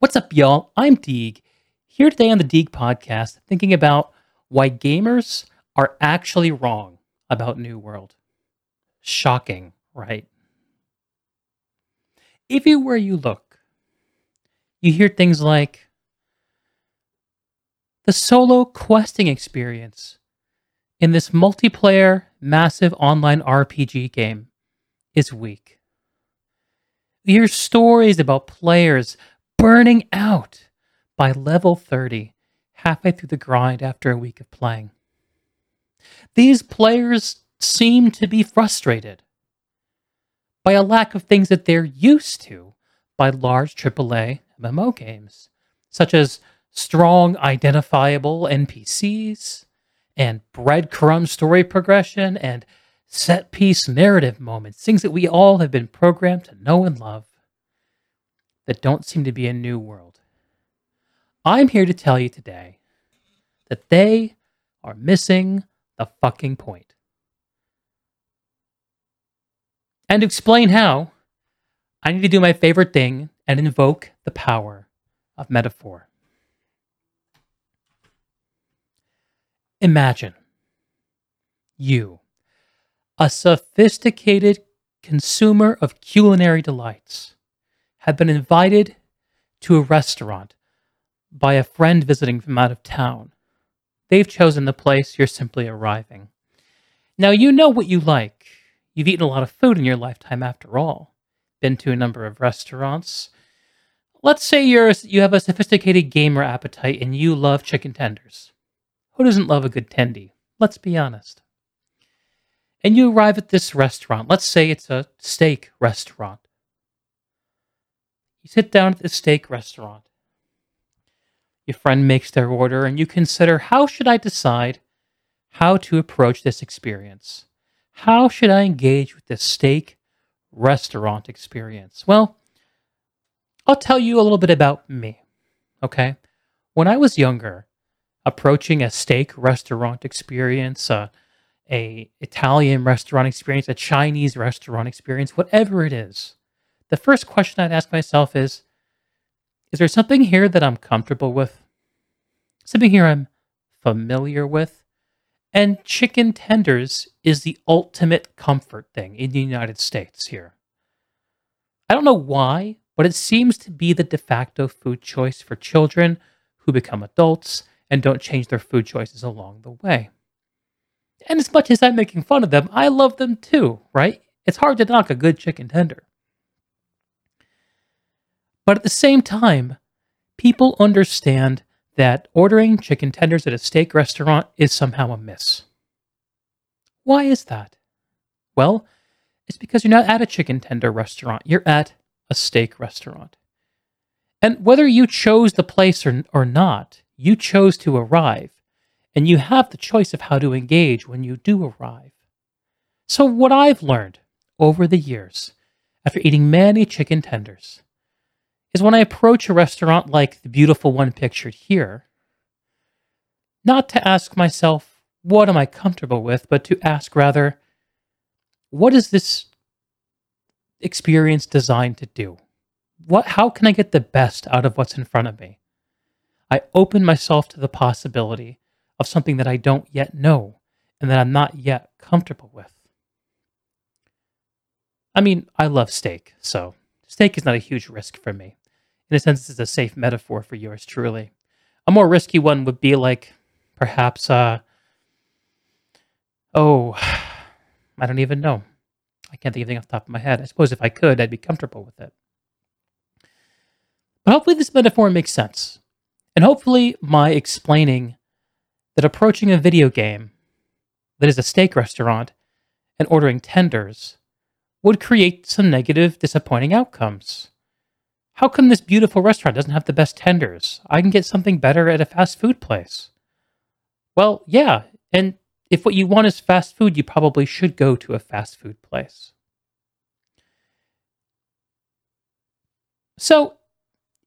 What's up, y'all? I'm Deeg, here today on the Deeg podcast, thinking about why gamers are actually wrong about New World. Shocking, right? Everywhere you look, you hear things like the solo questing experience in this multiplayer, massive online RPG game is weak. You hear stories about players burning out by level 30 halfway through the grind after a week of playing. These players seem to be frustrated by a lack of things that they're used to by large AAA MMO games, such as strong, identifiable NPCs and breadcrumb story progression and set piece narrative moments, things that we all have been programmed to know and love that don't seem to be a new world. I'm here to tell you today that they are missing the fucking point. And to explain how, I need to do my favorite thing and invoke the power of metaphor. Imagine you, a sophisticated consumer of culinary delights, have been invited to a restaurant by a friend visiting from out of town. They've chosen the place, you're simply arriving. Now, you know what you like. You've eaten a lot of food in your lifetime, after all. Been to a number of restaurants. Let's say you're you have a sophisticated gamer appetite and you love chicken tenders. Who doesn't love a good tendy? Let's be honest. And you arrive at this restaurant. Let's say it's a steak restaurant. You sit down at the steak restaurant. Your friend makes their order, and you consider how should I decide how to approach this experience? How should I engage with this steak restaurant experience? Well, I'll tell you a little bit about me. Okay. When I was younger, approaching a steak restaurant experience, uh, a Italian restaurant experience, a Chinese restaurant experience, whatever it is, the first question I'd ask myself is Is there something here that I'm comfortable with? Something here I'm familiar with? And chicken tenders is the ultimate comfort thing in the United States here. I don't know why, but it seems to be the de facto food choice for children who become adults and don't change their food choices along the way. And as much as I'm making fun of them, I love them too, right? It's hard to knock a good chicken tender. But at the same time, people understand that ordering chicken tenders at a steak restaurant is somehow a miss. Why is that? Well, it's because you're not at a chicken tender restaurant, you're at a steak restaurant. And whether you chose the place or, or not, you chose to arrive, and you have the choice of how to engage when you do arrive. So, what I've learned over the years, after eating many chicken tenders, is when I approach a restaurant like the beautiful one pictured here, not to ask myself, what am I comfortable with, but to ask rather, what is this experience designed to do? What, how can I get the best out of what's in front of me? I open myself to the possibility of something that I don't yet know and that I'm not yet comfortable with. I mean, I love steak, so steak is not a huge risk for me. In a sense, it's a safe metaphor for yours truly. A more risky one would be like perhaps, uh, oh, I don't even know. I can't think of anything off the top of my head. I suppose if I could, I'd be comfortable with it. But hopefully, this metaphor makes sense. And hopefully, my explaining that approaching a video game that is a steak restaurant and ordering tenders would create some negative, disappointing outcomes. How come this beautiful restaurant doesn't have the best tenders? I can get something better at a fast food place. Well, yeah, and if what you want is fast food, you probably should go to a fast food place. So,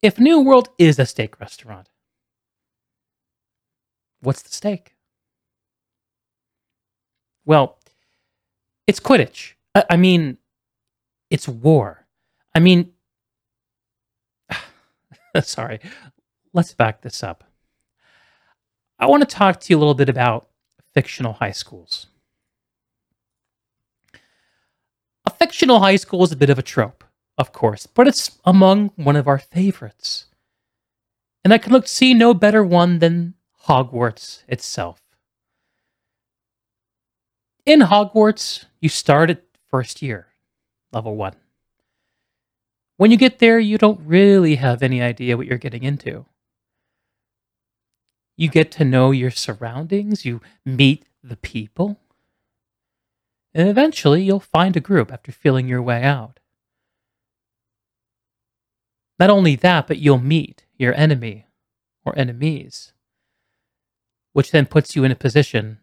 if New World is a steak restaurant, what's the steak? Well, it's Quidditch. I mean, it's war. I mean, sorry, let's back this up. I want to talk to you a little bit about fictional high schools. A fictional high school is a bit of a trope, of course, but it's among one of our favorites. And I can look see no better one than Hogwarts itself. In Hogwarts, you start at first year, level one. When you get there, you don't really have any idea what you're getting into. You get to know your surroundings, you meet the people, and eventually you'll find a group after feeling your way out. Not only that, but you'll meet your enemy or enemies, which then puts you in a position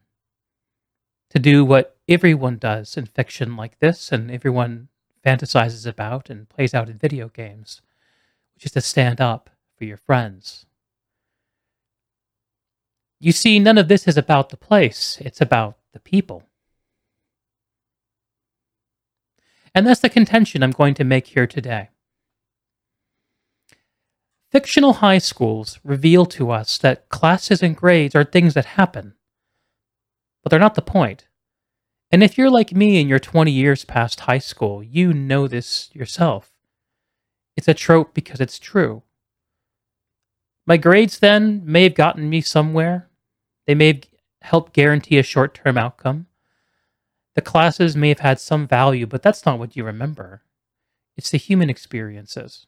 to do what everyone does in fiction like this and everyone fantasizes about and plays out in video games, which is to stand up for your friends. You see, none of this is about the place, it's about the people. And that's the contention I'm going to make here today. Fictional high schools reveal to us that classes and grades are things that happen, but they're not the point. And if you're like me and you're 20 years past high school, you know this yourself. It's a trope because it's true. My grades then may have gotten me somewhere. They may have helped guarantee a short term outcome. The classes may have had some value, but that's not what you remember. It's the human experiences.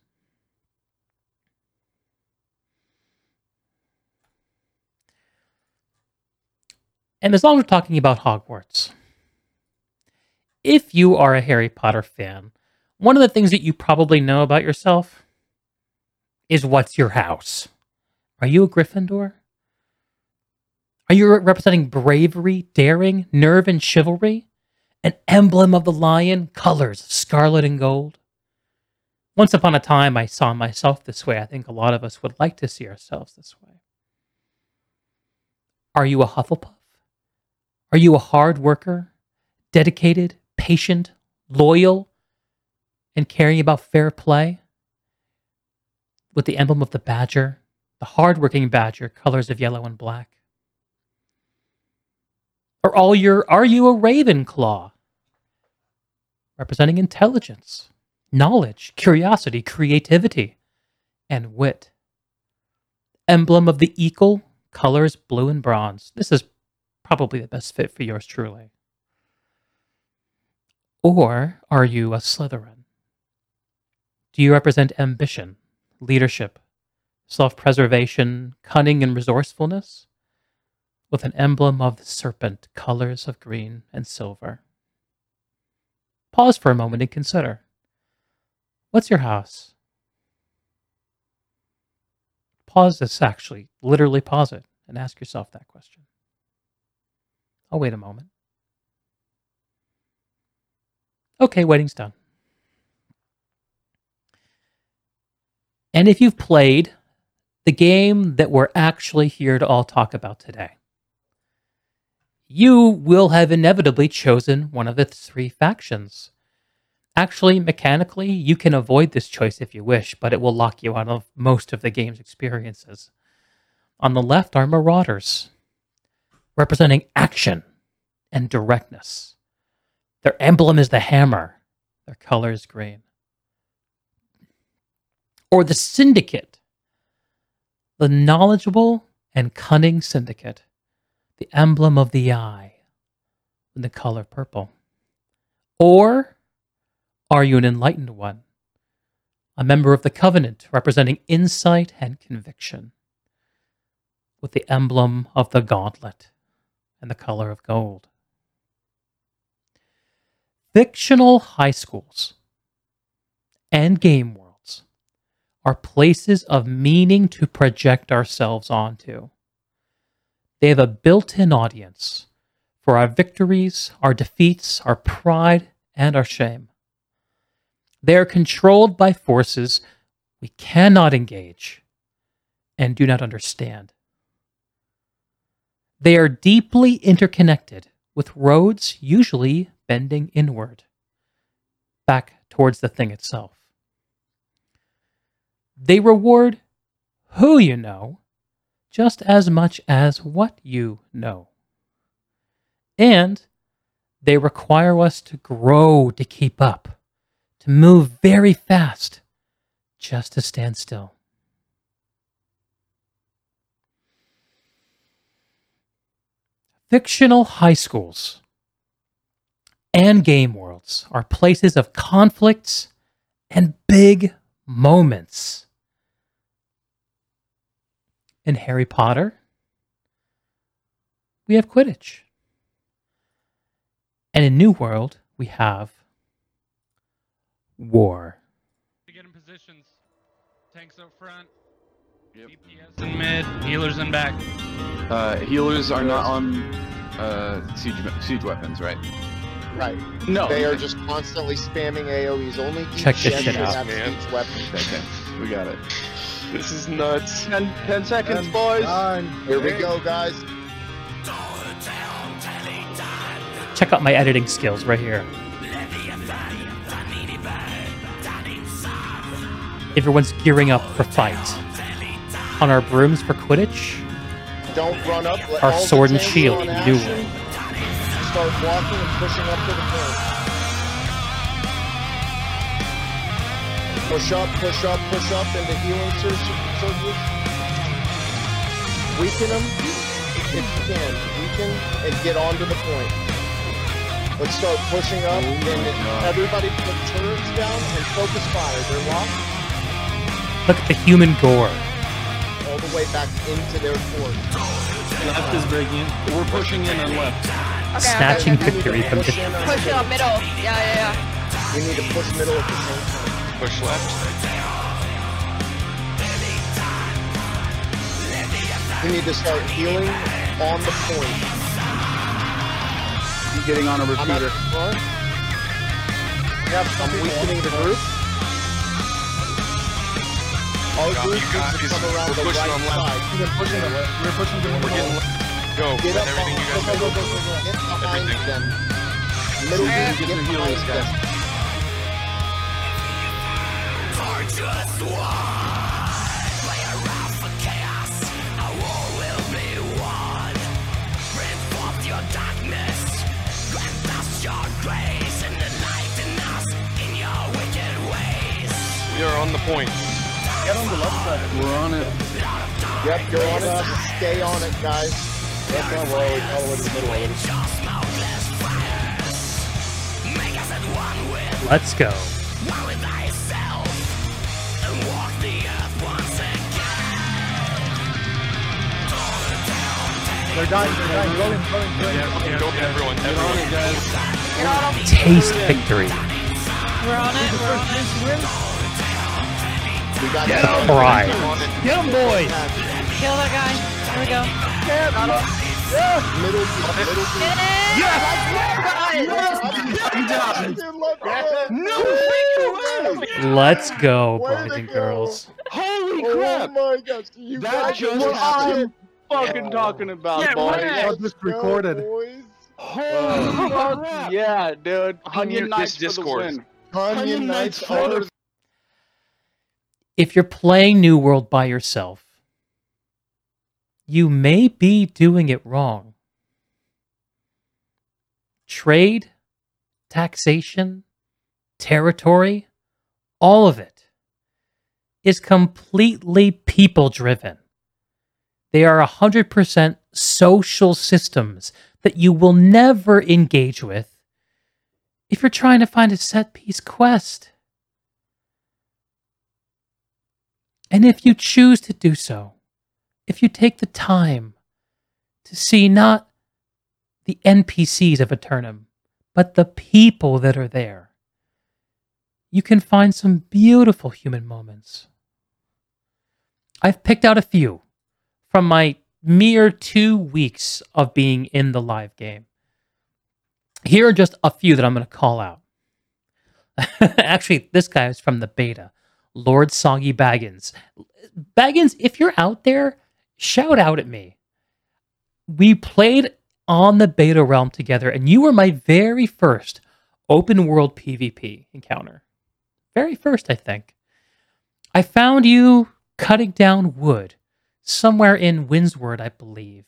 And as long as we're talking about Hogwarts, if you are a Harry Potter fan, one of the things that you probably know about yourself is what's your house? Are you a Gryffindor? Are you representing bravery, daring, nerve, and chivalry? An emblem of the lion, colors scarlet and gold? Once upon a time, I saw myself this way. I think a lot of us would like to see ourselves this way. Are you a Hufflepuff? Are you a hard worker, dedicated, patient, loyal, and caring about fair play? With the emblem of the badger, the hard-working badger, colors of yellow and black. Or all your are you a Ravenclaw? Representing intelligence, knowledge, curiosity, creativity, and wit. Emblem of the eagle, colors blue and bronze. This is probably the best fit for yours truly. Or are you a Slytherin? Do you represent ambition, leadership, self preservation, cunning, and resourcefulness? With an emblem of the serpent, colors of green and silver. Pause for a moment and consider what's your house? Pause this actually, literally pause it, and ask yourself that question. I'll wait a moment. Okay, wedding's done. And if you've played the game that we're actually here to all talk about today, you will have inevitably chosen one of the three factions. Actually, mechanically, you can avoid this choice if you wish, but it will lock you out of most of the game's experiences. On the left are Marauders representing action and directness. Their emblem is the hammer, their color is green. Or the syndicate, the knowledgeable and cunning syndicate, the emblem of the eye, in the color purple. Or are you an enlightened one, a member of the covenant representing insight and conviction, with the emblem of the gauntlet? and the color of gold. Fictional high schools and game worlds are places of meaning to project ourselves onto. They have a built in audience for our victories, our defeats, our pride, and our shame. They are controlled by forces we cannot engage and do not understand. They are deeply interconnected, with roads usually bending inward, back towards the thing itself. They reward who you know just as much as what you know. And they require us to grow to keep up, to move very fast just to stand still. Fictional high schools and game worlds are places of conflicts and big moments. In Harry Potter, we have Quidditch. And in New World, we have war. To Get in positions. Tanks up front. DPS in mid. Healers in back. Uh, healers are not on uh, siege, siege weapons, right? Right. No. They are just constantly spamming AoEs. Only Check this shit should out, have man. siege weapons. Okay, we got it. This is nuts. 10, 10 seconds, And boys. Here we go, guys. Check out my editing skills right here. Everyone's gearing up for fight. On our brooms for Quidditch, Don't run up. Let Our sword and shield on. New World. Start walking and pushing up to the point. Push up, push up, push up into healing cir- circles. Weaken them if you can. Weaken and get onto the point. Let's start pushing up Oh and everybody put turrets down and focus fire. They're locked look at the human gore. all the way back into their fort. Left is breaking. We're pushing in on left. Okay, Snatching okay, okay. victory from Push the in on Push it the- up middle. Yeah, yeah, yeah. We need to push middle at the same time. Push left. We need to start healing on the point. He's getting on a I'm at repeater. the front. Yep, I'm weakening the group. Our Got group you to come around We're the pushing right on left. side. We're pushing them. We're pushing them. We're getting left. Go. Get up everything you guys go, go, go, go, go. Get behind Everything. them. Middle Okay. get Get the behind healers, them. guys. We are on the point. Get on the left side. We're on it. Yep, you're on it. Stay on it, guys. That's not well, it's all the way to the middle already. Let's go. They're dying. They're dying. Go in. Go in. Go in. Yeah, go everyone. Get on it, Everyone. guys. Get on him. Taste victory. We're on it. We're on it. We got Get that. him, Brian. Get on him, boys. Kill that guy. There we go. Got him. Middle group, middle group. Yes! No Let's go, boys and girls. Holy Oh crap! my gosh, you That's guys just what what happened? I'm fucking talking about, Yeah, boys. right. Got this recorded. Go, boys. Holy oh, crap! Yeah, dude. Onion Onion Nights Nights for the Discord. win. Onion Onion Knights Knights are are If you're playing New World by yourself, you may be doing it wrong. Trade, taxation, territory, all of it is completely people driven. They are 100% social systems that you will never engage with if you're trying to find a set piece quest. And if you choose to do so, if you take the time to see not the NPCs of Aeternum, but the people that are there, you can find some beautiful human moments. I've picked out a few from my mere two weeks of being in the live game. Here are just a few that I'm going to call out. Actually, this guy is from the beta. Lord Soggy Baggins. Baggins, if you're out there, shout out at me. We played on the beta realm together, and you were my very first open world PvP encounter. Very first, I think. I found you cutting down wood somewhere in Windsward, I believe.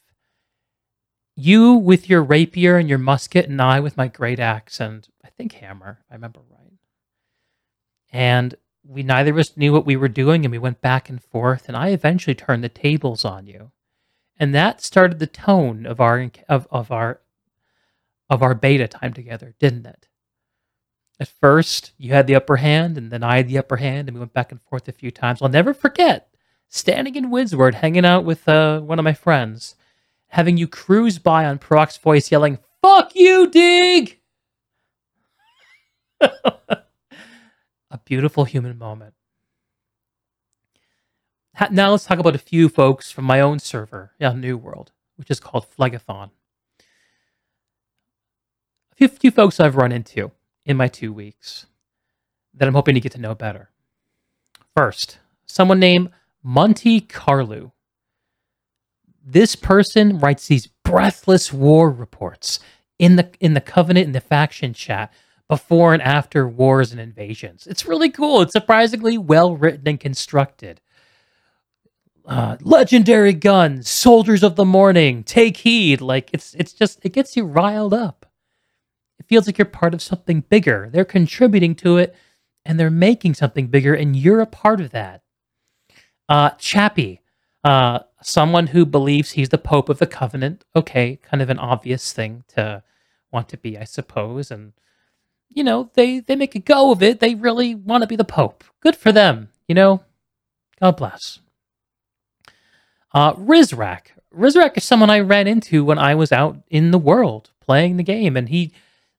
You with your rapier and your musket, and I with my great axe and I think hammer, I remember right. And we neither of us knew what we were doing, and we went back and forth. And I eventually turned the tables on you, and that started the tone of our of, of our of our beta time together, didn't it? At first, you had the upper hand, and then I had the upper hand, and we went back and forth a few times. I'll never forget standing in Windsward, hanging out with uh, one of my friends, having you cruise by on prox voice, yelling, "Fuck you, Deeg!" beautiful human moment. Now let's talk about a few folks from my own server, yeah, New World, which is called Phlegethon. A few, few folks I've run into in my two weeks that I'm hoping to get to know better. First, someone named Monty Carlu. This person writes these breathless war reports in the in the Covenant and the faction chat before and after wars and invasions. It's really cool. It's surprisingly well written and constructed. Uh, legendary guns, soldiers of the morning, take heed. Like it's it's just it gets you riled up. It feels like you're part of something bigger. They're contributing to it and they're making something bigger, and you're a part of that. Uh, Chappie, uh, someone who believes he's the Pope of the Covenant. Okay, kind of an obvious thing to want to be, I suppose. And, you know, they, they make a go of it. They really want to be the Pope. Good for them, you know? God bless. Uh, Rizrak. Rizrak is someone I ran into when I was out in the world playing the game, and he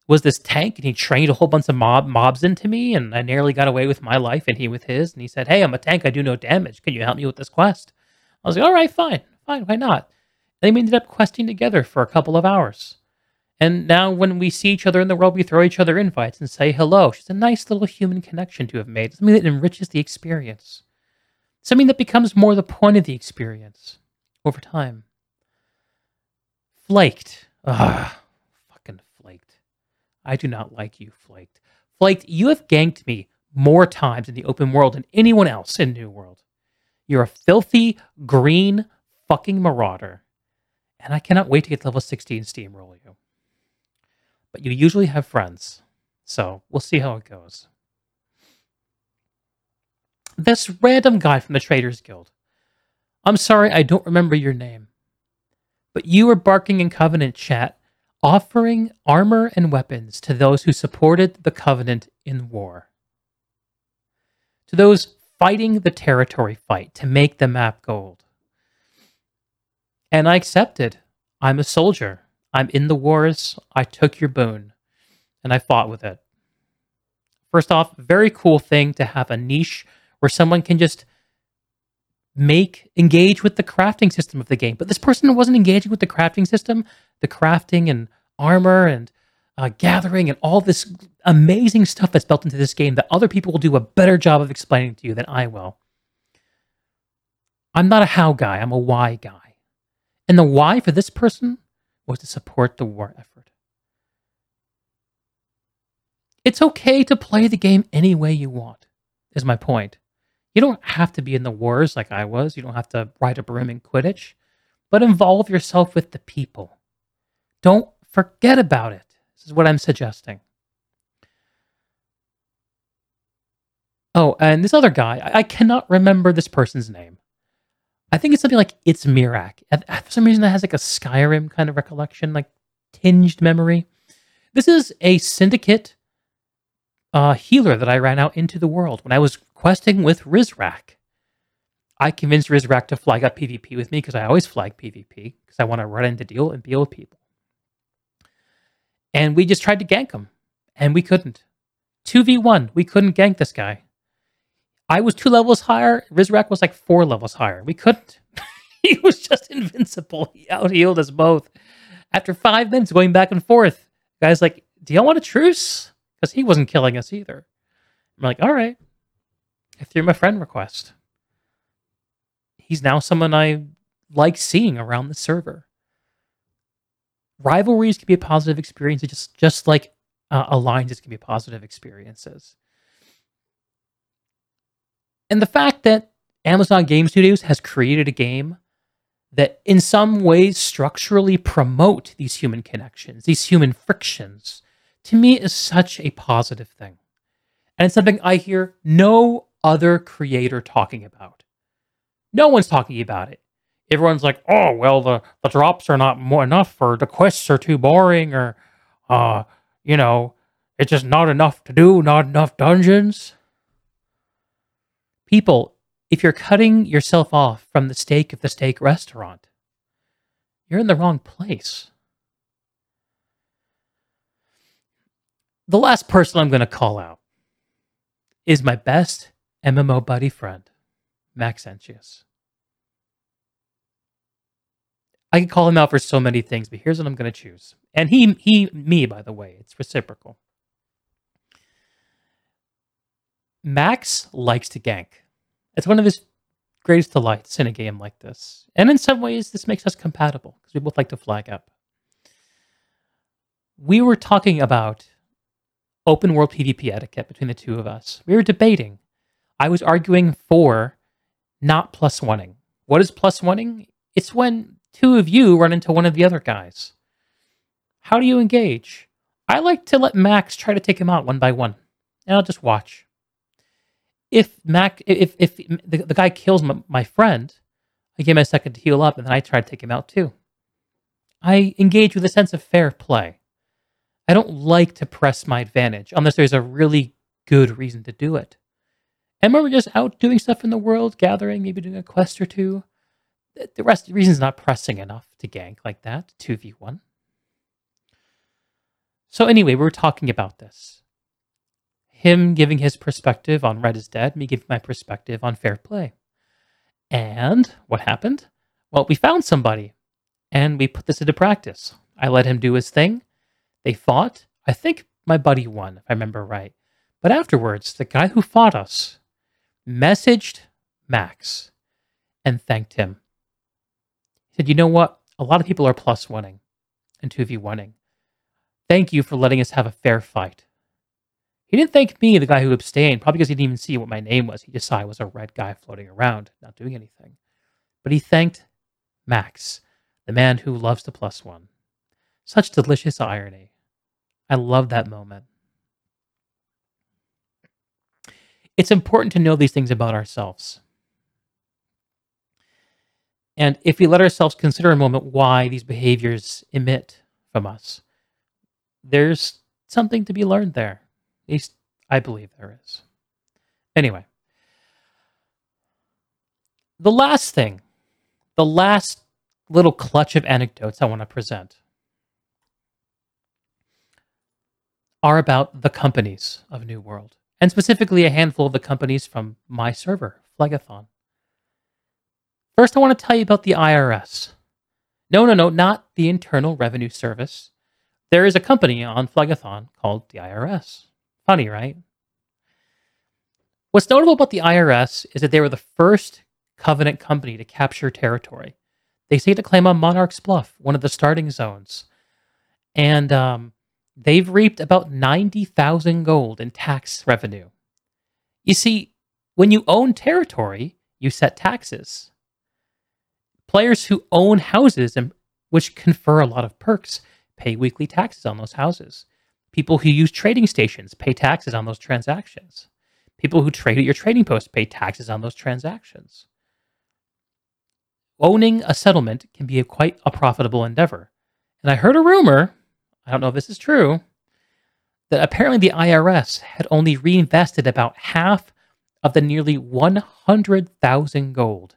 was this tank and he trained a whole bunch of mob mobs into me and I nearly got away with my life and he with his and he said, Hey, I'm a tank, I do no damage. Can you help me with this quest? I was like, All right, fine, fine, why not? And we ended up questing together for a couple of hours. And now when we see each other in the world, we throw each other invites and say hello. It's a nice little human connection to have made, something that enriches the experience. Something that becomes more the point of the experience over time. Flaked. Ugh fucking flaked. I do not like you, Flaked. Flaked, you have ganked me more times in the open world than anyone else in New World. You're a filthy, green, fucking marauder. And I cannot wait to get to level 16 steamroll you. But you usually have friends. So we'll see how it goes. This random guy from the Traders Guild. I'm sorry, I don't remember your name. But you were barking in Covenant chat offering armor and weapons to those who supported the Covenant in war. To those fighting the territory fight to make the map gold. And I accepted. I'm a soldier. I'm in the wars. I took your boon and I fought with it. First off, very cool thing to have a niche where someone can just make engage with the crafting system of the game. But this person wasn't engaging with the crafting system, the crafting and armor and uh, gathering and all this amazing stuff that's built into this game that other people will do a better job of explaining to you than I will. I'm not a how guy, I'm a why guy. And the why for this person was to support the war effort. It's okay to play the game any way you want, is my point. You don't have to be in the wars like I was. You don't have to ride a broom in Quidditch, but involve yourself with the people. Don't forget about it. This is what I'm suggesting. Oh, and this other guy, I, I cannot remember this person's name. I think it's something like It's Mirak. For some reason, that has like a Skyrim kind of recollection, like tinged memory. This is a syndicate uh, healer that I ran out into the world when I was questing with Rizrak. I convinced Rizrak to flag up PvP with me because I always flag PvP because I want to run into deal and deal with people. And we just tried to gank him, and we couldn't. 2v1, we couldn't gank this guy. I was two levels higher. Rizrak was like four levels higher. We couldn't. he was just invincible. He out healed us both. After five minutes going back and forth, guy's like, Do y'all want a truce? Because he wasn't killing us either. I'm like, All right. I threw a friend request. He's now someone I like seeing around the server rivalries can be a positive experience, just just like uh, alliances can be positive experiences. And the fact that Amazon Game Studios has created a game that, in some ways, structurally promote these human connections, these human frictions, to me is such a positive thing. And it's something I hear no other creator talking about. No one's talking about it. Everyone's like, oh, well, the, the drops are not more enough, or the quests are too boring, or, uh, you know, it's just not enough to do, not enough dungeons. People, if you're cutting yourself off from the steak of the steak restaurant, you're in the wrong place. The last person I'm going to call out is my best MMO buddy friend, Maxentius. I could call him out for so many things, but here's what I'm going to choose. And he, he, me, by the way, it's reciprocal. Max likes to gank. It's one of his greatest delights in a game like this. And in some ways, this makes us compatible because we both like to flag up. We were talking about open world PvP etiquette between the two of us. We were debating. I was arguing for not plus oneing. What is plus oneing? It's when two of you run into one of the other guys. How do you engage? I like to let Max try to take him out one by one, and I'll just watch. If Mac, if if the, the guy kills my, my friend, I give him a second to heal up, and then I try to take him out too. I engage with a sense of fair play. I don't like to press my advantage unless there's a really good reason to do it. And when we're just out doing stuff in the world, gathering, maybe doing a quest or two, the rest of the reason's not pressing enough to gank like that, 2v1. So anyway, we were talking about this. Him giving his perspective on Red is Dead, me giving my perspective on fair play. And what happened? Well, we found somebody and we put this into practice. I let him do his thing. They fought. I think my buddy won, if I remember right. But afterwards, the guy who fought us messaged Max and thanked him. He said, You know what? A lot of people are plus winning and 2v winning. Thank you for letting us have a fair fight. He didn't thank me, the guy who abstained, probably because he didn't even see what my name was. He just saw I was a red guy floating around, not doing anything. But he thanked Max, the man who loves the plus one. Such delicious irony. I love that moment. It's important to know these things about ourselves. And if we let ourselves consider a moment why these behaviors emit from us, there's something to be learned there. Least I believe there is. Anyway, the last thing, the last little clutch of anecdotes I want to present are about the companies of New World, and specifically a handful of the companies from my server, Phlegethon. First, I want to tell you about the IRS. No, no, no, not the Internal Revenue Service. There is a company on Phlegethon called the IRS. Funny, right? What's notable about the IRS is that they were the first Covenant company to capture territory. They stake a claim on Monarch's Bluff, one of the starting zones. And um, they've reaped about 90,000 gold in tax revenue. You see, when you own territory, you set taxes. Players who own houses and which confer a lot of perks pay weekly taxes on those houses. People who use trading stations pay taxes on those transactions. People who trade at your trading post pay taxes on those transactions. Owning a settlement can be a quite a profitable endeavor. And I heard a rumor I don't know if this is true, that apparently the IRS had only reinvested about half of the nearly 100,000 gold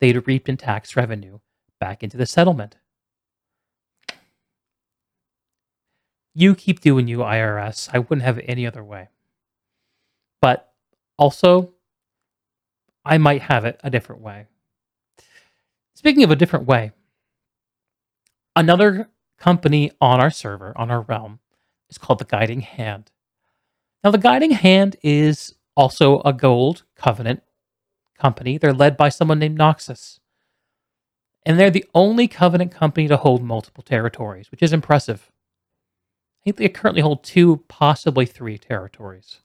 they'd reaped in tax revenue back into the settlement. You keep doing you, IRS. I wouldn't have it any other way. But also, I might have it a different way. Speaking of a different way, another company on our server, on our realm, is called the Guiding Hand. Now, the Guiding Hand is also a gold covenant company. They're led by someone named Noxus. And they're the only covenant company to hold multiple territories, which is impressive. They currently hold two, possibly three territories.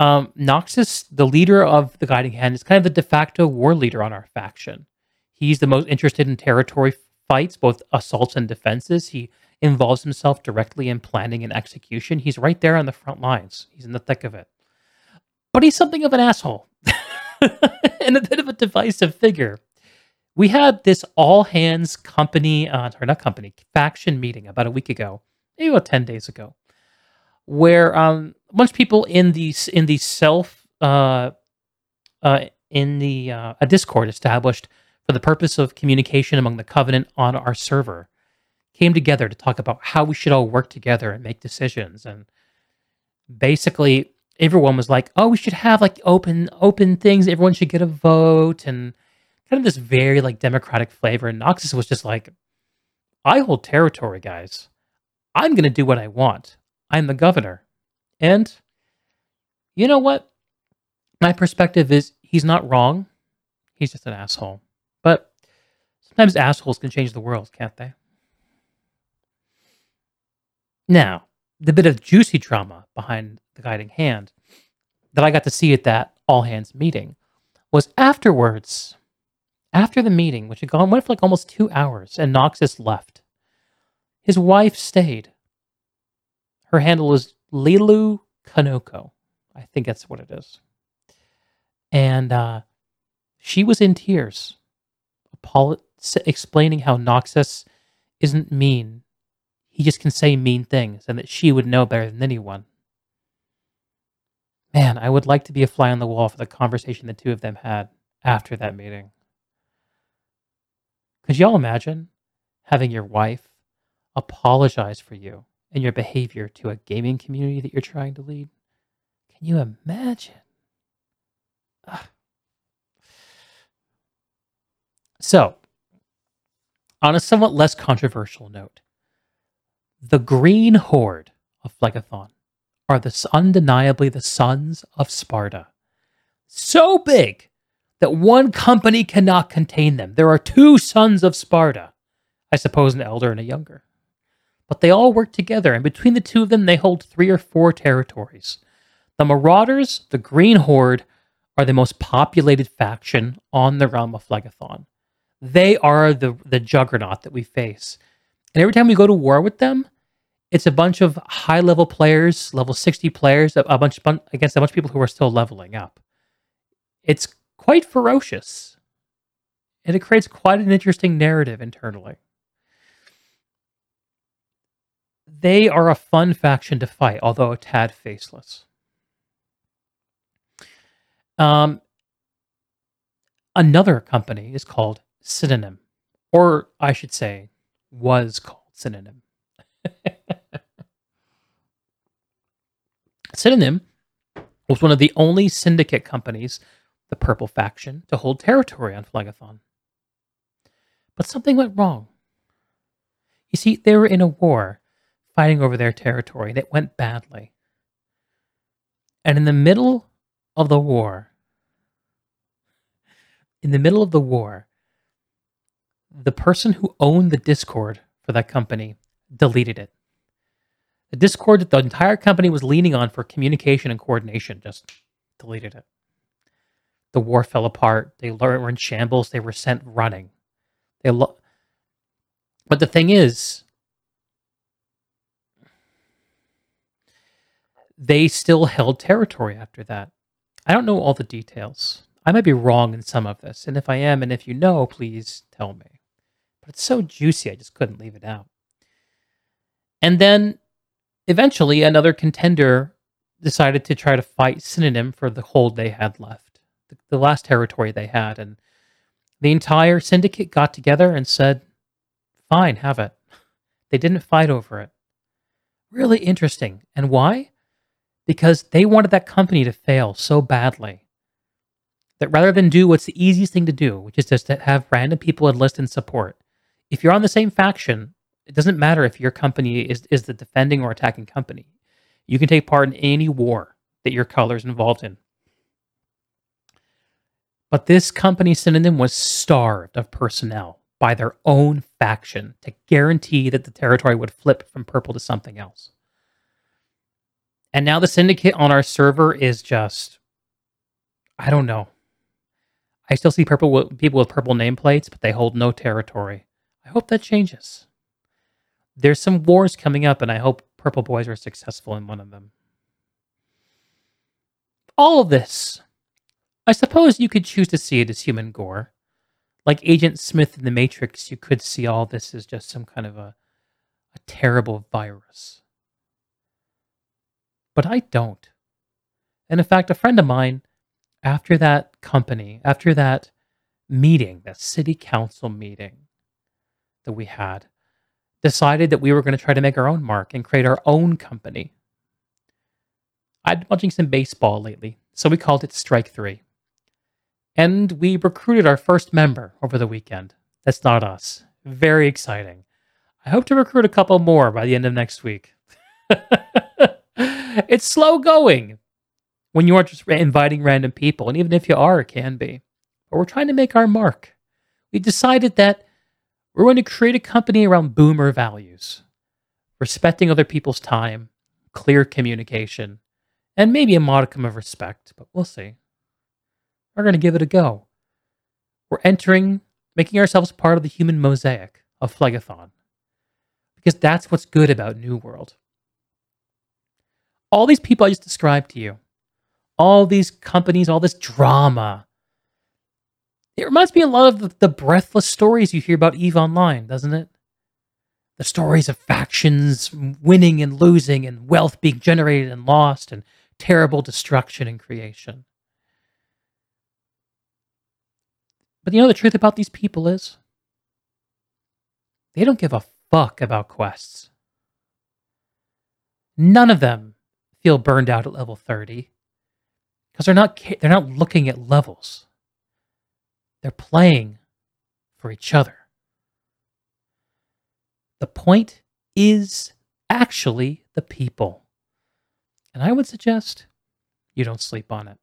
Um, Noxus, the leader of the Guiding Hand, is kind of the de facto war leader on our faction. He's the most interested in territory fights, both assaults and defenses. He involves himself directly in planning and execution. He's right there on the front lines. He's in the thick of it. But he's something of an asshole and a bit of a divisive figure. We had this all hands company, uh, or not company, faction meeting about a week ago, maybe about 10 days ago, where um, a bunch of people in the, in the self, uh, uh, in the uh, a Discord established for the purpose of communication among the Covenant on our server came together to talk about how we should all work together and make decisions. And basically, everyone was like, "Oh, we should have like open open things. Everyone should get a vote," and kind of this very like democratic flavor. And Noxus was just like, "I hold territory, guys. I'm going to do what I want. I'm the governor." And you know what? My perspective is he's not wrong. He's just an asshole. But sometimes assholes can change the world, can't they? Now, the bit of juicy drama behind the guiding hand that I got to see at that all hands meeting was afterwards, after the meeting, which had gone went for like almost two hours, and Noxus left. His wife stayed. Her handle is Lilu Kanoko. I think that's what it is. And uh, she was in tears, explaining how Noxus isn't mean he just can say mean things and that she would know better than anyone. Man, I would like to be a fly on the wall for the conversation the two of them had after that meeting. Could y'all imagine having your wife apologize for you and your behavior to a gaming community that you're trying to lead? Can you imagine? Ugh. So, on a somewhat less controversial note, the Green Horde of Phlegethon are the, undeniably the sons of Sparta. So big that one company cannot contain them. There are two sons of Sparta. I suppose an elder and a younger. But they all work together, and between the two of them, they hold three or four territories. The Marauders, the Green Horde, are the most populated faction on the realm of Phlegethon. They are the, the juggernaut that we face. And every time we go to war with them, it's a bunch of high level players, level 60 players, a bunch against a bunch of people who are still leveling up. It's quite ferocious. And it creates quite an interesting narrative internally. They are a fun faction to fight, although a tad faceless. Um, another company is called Synonym, or I should say, was called Synonym. Synonym was one of the only syndicate companies, the Purple Faction, to hold territory on Phlegethon. But something went wrong. You see, they were in a war fighting over their territory, it went badly. And in the middle of the war, in the middle of the war, the person who owned the Discord for that company deleted it. The Discord that the entire company was leaning on for communication and coordination just deleted it. The war fell apart. They were in shambles. They were sent running. They lo- but the thing is, they still held territory after that. I don't know all the details. I might be wrong in some of this, and if I am, and if you know, please tell me. But it's so juicy, I just couldn't leave it out. And then eventually another contender decided to try to fight Synonym for the hold they had left, the, the last territory they had. And the entire syndicate got together and said, fine, have it. They didn't fight over it. Really interesting. And why? Because they wanted that company to fail so badly that rather than do what's the easiest thing to do, which is just to have random people enlist and support, if you're on the same faction, it doesn't matter if your company is, is the defending or attacking company. You can take part in any war that your color is involved in. But this company synonym was starved of personnel by their own faction to guarantee that the territory would flip from purple to something else. And now the syndicate on our server is just, I don't know. I still see purple people with purple nameplates, but they hold no territory. I hope that changes. There's some wars coming up, and I hope Purple Boys are successful in one of them. All of this, I suppose you could choose to see it as human gore. Like Agent Smith in The Matrix, you could see all this as just some kind of a, a terrible virus. But I don't. And in fact, a friend of mine, after that company, after that meeting, that city council meeting that we had, decided that we were going to try to make our own mark and create our own company. I'd been watching some baseball lately, so we called it Strike Three. And we recruited our first member over the weekend. That's not us. Very exciting. I hope to recruit a couple more by the end of next week. it's slow going when you aren't just inviting random people, and even if you are, it can be. But we're trying to make our mark. We decided that we're going to create a company around boomer values, respecting other people's time, clear communication, and maybe a modicum of respect, but we'll see. We're going to give it a go. We're entering, making ourselves part of the human mosaic of Phlegethon. Because that's what's good about New World. All these people I just described to you, all these companies, all this drama, it reminds me a lot of the, the breathless stories you hear about EVE Online, doesn't it? The stories of factions winning and losing, and wealth being generated and lost, and terrible destruction and creation. But you know the truth about these people is they don't give a fuck about quests. None of them feel burned out at level 30 because they're not they're not looking at levels. They're playing for each other. The point is actually the people. And I would suggest you don't sleep on it.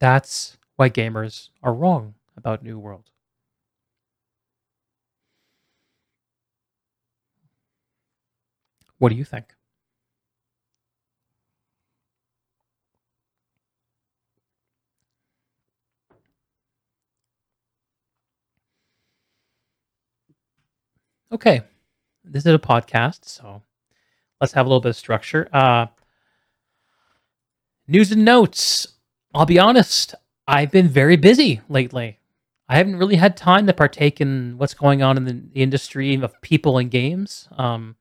That's why gamers are wrong about New World. What do you think? Okay, this is a podcast, so let's have a little bit of structure. Uh, news and notes. I'll be honest, I've been very busy lately. I haven't really had time to partake in what's going on in the, industry of people and games um,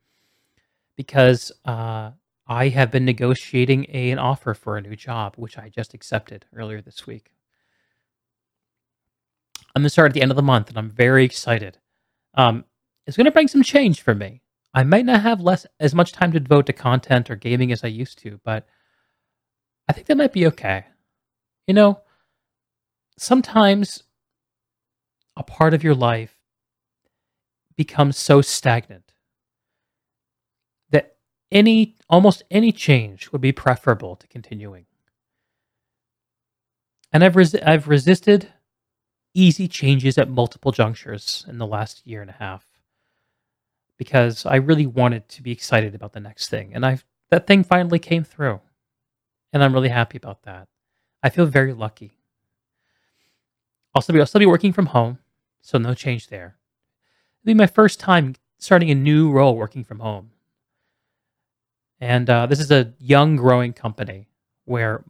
because uh, I have been negotiating a, an offer for a new job, which I just accepted earlier this week. I'm going to start at the end of the month, and I'm very excited. Um, it's going to bring some change for me. I might not have less as much time to devote to content or gaming as I used to, but I think that might be okay. You know, sometimes a part of your life becomes so stagnant any almost any change would be preferable to continuing. And I've I've resisted easy changes at multiple junctures in the last year and a half because I really wanted to be excited about the next thing. And I that thing finally came through. And I'm really happy about that. I feel very lucky. Also, I'll still be working from home, so no change there. It'll be my first time starting a new role working from home. And uh, this is a young, growing company where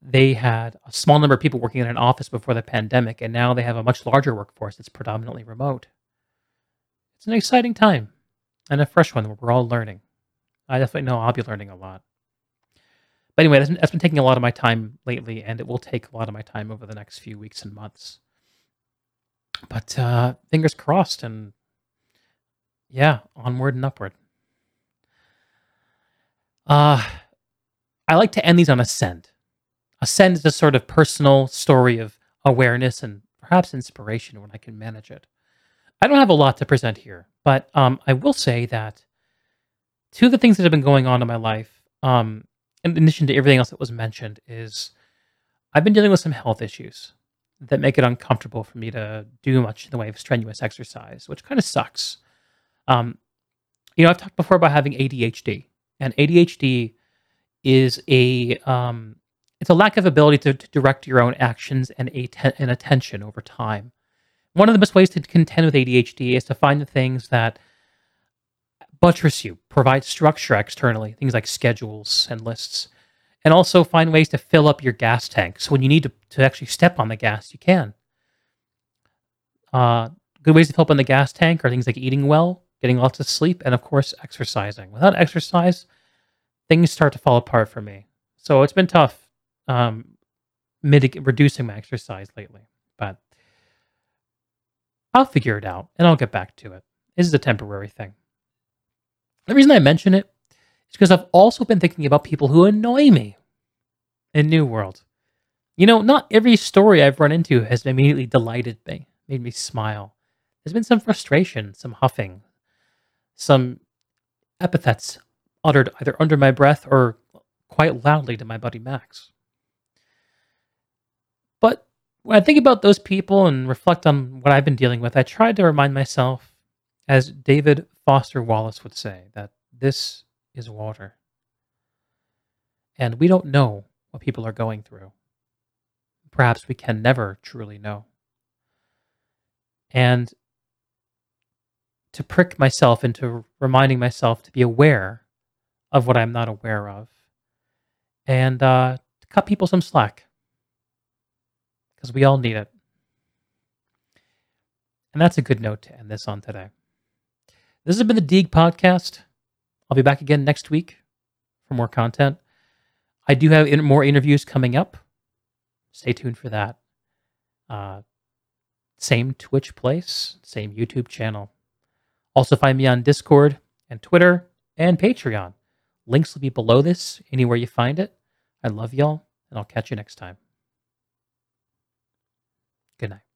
they had a small number of people working in an office before the pandemic, and now they have a much larger workforce that's predominantly remote it's an exciting time and a fresh one where we're all learning. I definitely know I'll be learning a lot. But anyway, that's, been taking a lot of my time lately, and it will take a lot of my time over the next few weeks and months. But uh, fingers crossed, and yeah, onward and upward. Uh, I like to end these on ascend. Ascend is a sort of personal story of awareness and perhaps inspiration when I can manage it. I don't have a lot to present here, but um, I will say that two of the things that have been going on in my life, um, in addition to everything else that was mentioned, is I've been dealing with some health issues that make it uncomfortable for me to do much in the way of strenuous exercise, which kind of sucks. Um, you know, I've talked before about having ADHD, and ADHD is a um, it's a lack of ability to, to direct your own actions and, atten- and attention over time. One of the best ways to contend with ADHD is to find the things that buttress you, provide structure externally, things like schedules and lists, and also find ways to fill up your gas tank. So when you need to, to actually step on the gas, you can. Uh, good ways to fill up on the gas tank are things like eating well, getting lots of sleep, and of course, exercising. Without exercise, things start to fall apart for me. So it's been tough um, mitig- reducing my exercise lately, but I'll figure it out and I'll get back to it. This is a temporary thing. The reason I mention it is because I've also been thinking about people who annoy me in New World. You know, not every story I've run into has immediately delighted me, made me smile. There's been some frustration, some huffing, some epithets uttered either under my breath or quite loudly to my buddy Max. But when I think about those people and reflect on what I've been dealing with, I try to remind myself, as David Foster Wallace would say, that this is water. And we don't know what people are going through. Perhaps we can never truly know. And to prick myself into reminding myself to be aware of what I'm not aware of and uh, to cut people some slack because we all need it. And that's a good note to end this on today. This has been the Deeg Podcast. I'll be back again next week for more content. I do have in- more interviews coming up. Stay tuned for that. Uh, same Twitch place, same YouTube channel. Also, find me on Discord and Twitter and Patreon. Links will be below this, anywhere you find it. I love y'all, and I'll catch you next time. Good night.